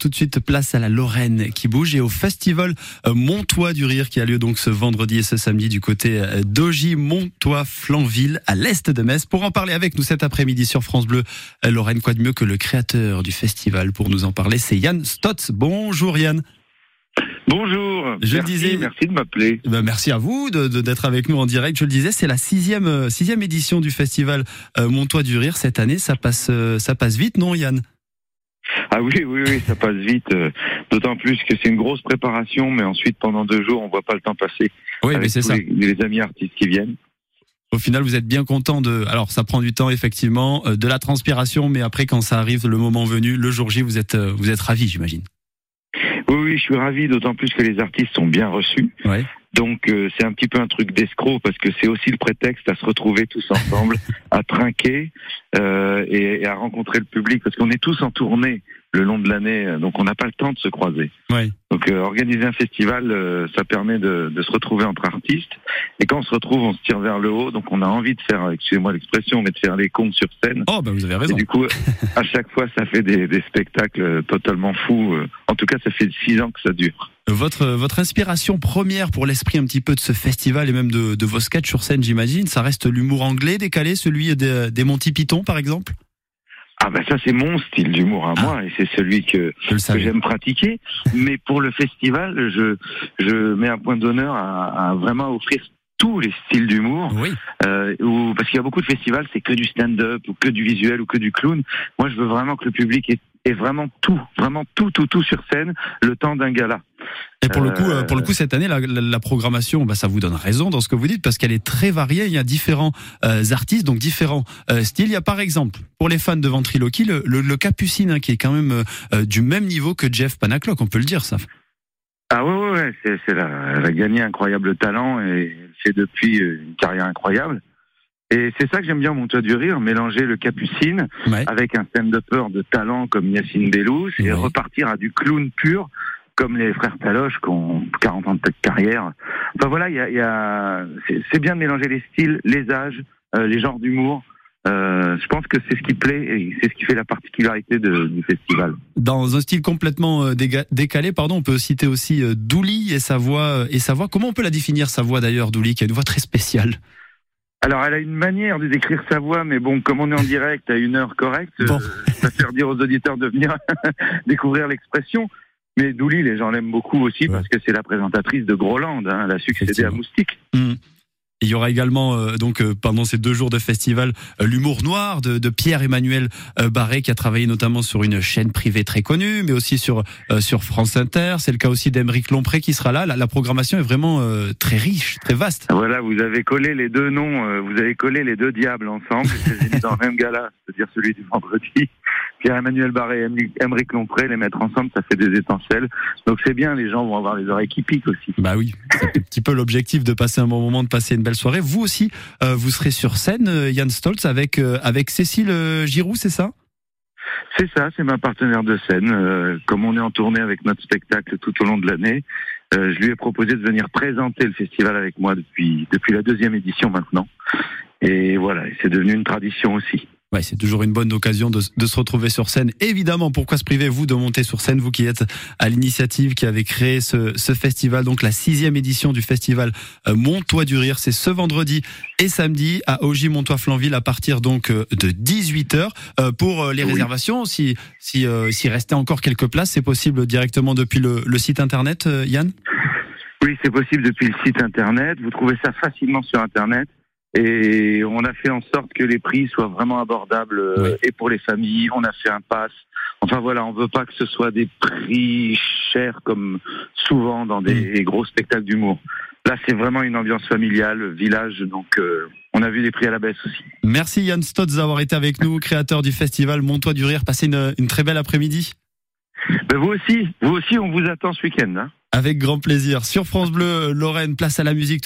Tout de suite, place à la Lorraine qui bouge et au festival euh, Montois du Rire qui a lieu donc ce vendredi et ce samedi du côté euh, d'Ogy, Montois, Flanville, à l'est de Metz. Pour en parler avec nous cet après-midi sur France Bleu euh, Lorraine, quoi de mieux que le créateur du festival pour nous en parler, c'est Yann Stotz. Bonjour Yann. Bonjour. Je merci, disais- merci de m'appeler. Eh ben, merci à vous de- de- d'être avec nous en direct. Je le disais, c'est la sixième, sixième édition du festival Montois du Rire cette année. Ça passe, ça passe vite, non Yann? Ah oui, oui, oui, ça passe vite. euh, D'autant plus que c'est une grosse préparation, mais ensuite pendant deux jours, on voit pas le temps passer. Oui, mais c'est ça. Les, les amis artistes qui viennent. Au final, vous êtes bien content de. Alors, ça prend du temps effectivement, euh, de la transpiration, mais après, quand ça arrive, le moment venu, le jour J, vous êtes, euh, vous êtes ravi, j'imagine. Oui, oui, je suis ravi, d'autant plus que les artistes sont bien reçus. Ouais. Donc euh, c'est un petit peu un truc d'escroc parce que c'est aussi le prétexte à se retrouver tous ensemble, à trinquer euh, et, et à rencontrer le public parce qu'on est tous en tournée le long de l'année, donc on n'a pas le temps de se croiser. Ouais. Donc euh, organiser un festival, euh, ça permet de, de se retrouver entre artistes. Et quand on se retrouve, on se tire vers le haut. Donc on a envie de faire, excusez-moi l'expression, mais de faire les cons sur scène. Oh, bah vous avez Et raison. du coup, à chaque fois, ça fait des, des spectacles euh, totalement fous. En tout cas, ça fait six ans que ça dure. Votre, votre inspiration première pour l'esprit un petit peu de ce festival et même de, de vos sketchs sur scène, j'imagine, ça reste l'humour anglais décalé, celui des, des Monty Python, par exemple? Ah ben ça, c'est mon style d'humour à moi, et c'est celui que, que j'aime pratiquer. Mais pour le festival, je, je mets un point d'honneur à, à vraiment offrir tous les styles d'humour. Oui. Euh, où- parce qu'il y a beaucoup de festivals, c'est que du stand-up ou que du visuel ou que du clown. Moi, je veux vraiment que le public ait, ait vraiment tout, vraiment tout, tout, tout sur scène le temps d'un gala. Et pour le coup, Euh, euh, pour le coup, cette année, la, la- la programmation, bah, ça vous donne raison dans ce que vous dites parce qu'elle est très variée. Il y a différents euh, artistes, donc différents euh, styles. Il y a par exemple, pour les fans de ventriloquie, le, le, le Capucine, hein, qui est quand même euh, du même niveau que Jeff Panaclock, on peut le dire, ça. Ah ouais, ouais, ouais, c'est, c'est la, elle a gagné un incroyable talent et elle fait depuis une carrière incroyable. Et c'est ça que j'aime bien au Montois du Rire, mélanger le Capucine Ouais. avec un stand-upper de talent comme Yacine Bellous et Ouais. repartir à du clown pur comme les frères Taloche qui ont 40 ans de carrière. Enfin voilà, il y a, il y a, c'est, bien de mélanger les styles, les âges, euh, les genres d'humour. Euh, je pense que c'est ce qui plaît et c'est ce qui fait la particularité de- du festival. Dans un style complètement euh, décalé, pardon, on peut citer aussi Douli et sa voix. Et sa voix. Comment on peut la définir sa voix d'ailleurs, Douli, qui a une voix très spéciale? Alors, elle a une manière de décrire sa voix, mais bon, comme on est en direct à une heure correcte, Bon. euh, je préfère dire aux auditeurs de venir découvrir l'expression. Mais Douli, les gens l'aiment beaucoup aussi parce que c'est la présentatrice de Groland. Hein, elle a succédé à. Moustique. Et Il y aura également euh, donc euh, pendant ces deux jours de festival euh, l'humour noir de, de Pierre-Emmanuel euh, Barré qui a travaillé notamment sur une chaîne privée très connue, mais aussi sur euh, sur France Inter. C'est le cas aussi d'Emeric Lompré qui sera là. La, la programmation est vraiment euh, très riche, très vaste. Voilà, vous avez collé les deux noms, euh, vous avez collé les deux diables ensemble. Dans le même gala, c'est-à-dire celui du vendredi. Pierre-Emmanuel Barré et Émeric Lompré, les mettre ensemble, ça fait des étincelles. Donc c'est bien, les gens vont avoir les oreilles qui piquent aussi. Bah oui, c'est un petit peu l'objectif de passer un bon moment, de passer une belle soirée. Vous aussi, euh, vous serez sur scène, euh, Yann Stoltz, avec euh, avec Cécile euh, Giroud, c'est ça? C'est ça, c'est ma partenaire de scène. Comme on est en tournée avec notre spectacle tout au long de l'année, je lui ai proposé de venir présenter le festival avec moi depuis depuis la deuxième édition maintenant. Et voilà, c'est devenu une tradition aussi. Ouais, c'est toujours une bonne occasion de, de se retrouver sur scène. Évidemment, pourquoi se priver, vous, de monter sur scène, vous qui êtes à l'initiative, qui avez créé ce, ce festival, donc la sixième édition du festival euh, Montois du Rire. C'est ce vendredi et samedi à Ogy Montois Flanville à partir donc euh, de 18h. Euh, pour les Oui. réservations, si si euh, s'il restait encore quelques places, c'est possible directement depuis le, le site internet, euh, Yann? Oui, c'est possible depuis le site internet. Vous trouvez ça facilement sur internet. Et on a fait en sorte que les prix soient vraiment abordables euh, Oui. et pour les familles. On a fait un pass. Enfin voilà, on veut pas que ce soit des prix chers comme souvent dans des gros spectacles d'humour. Là, c'est vraiment une ambiance familiale, village. Donc, euh, on a vu les prix à la baisse aussi. Merci Yann Stotz d'avoir été avec nous, créateur du festival Montois du Rire. Passez une, une très belle après-midi. Ben, vous aussi, vous aussi, on vous attend ce week-end. Hein. Avec grand plaisir. Sur France Bleu, Lorraine, place à la musique.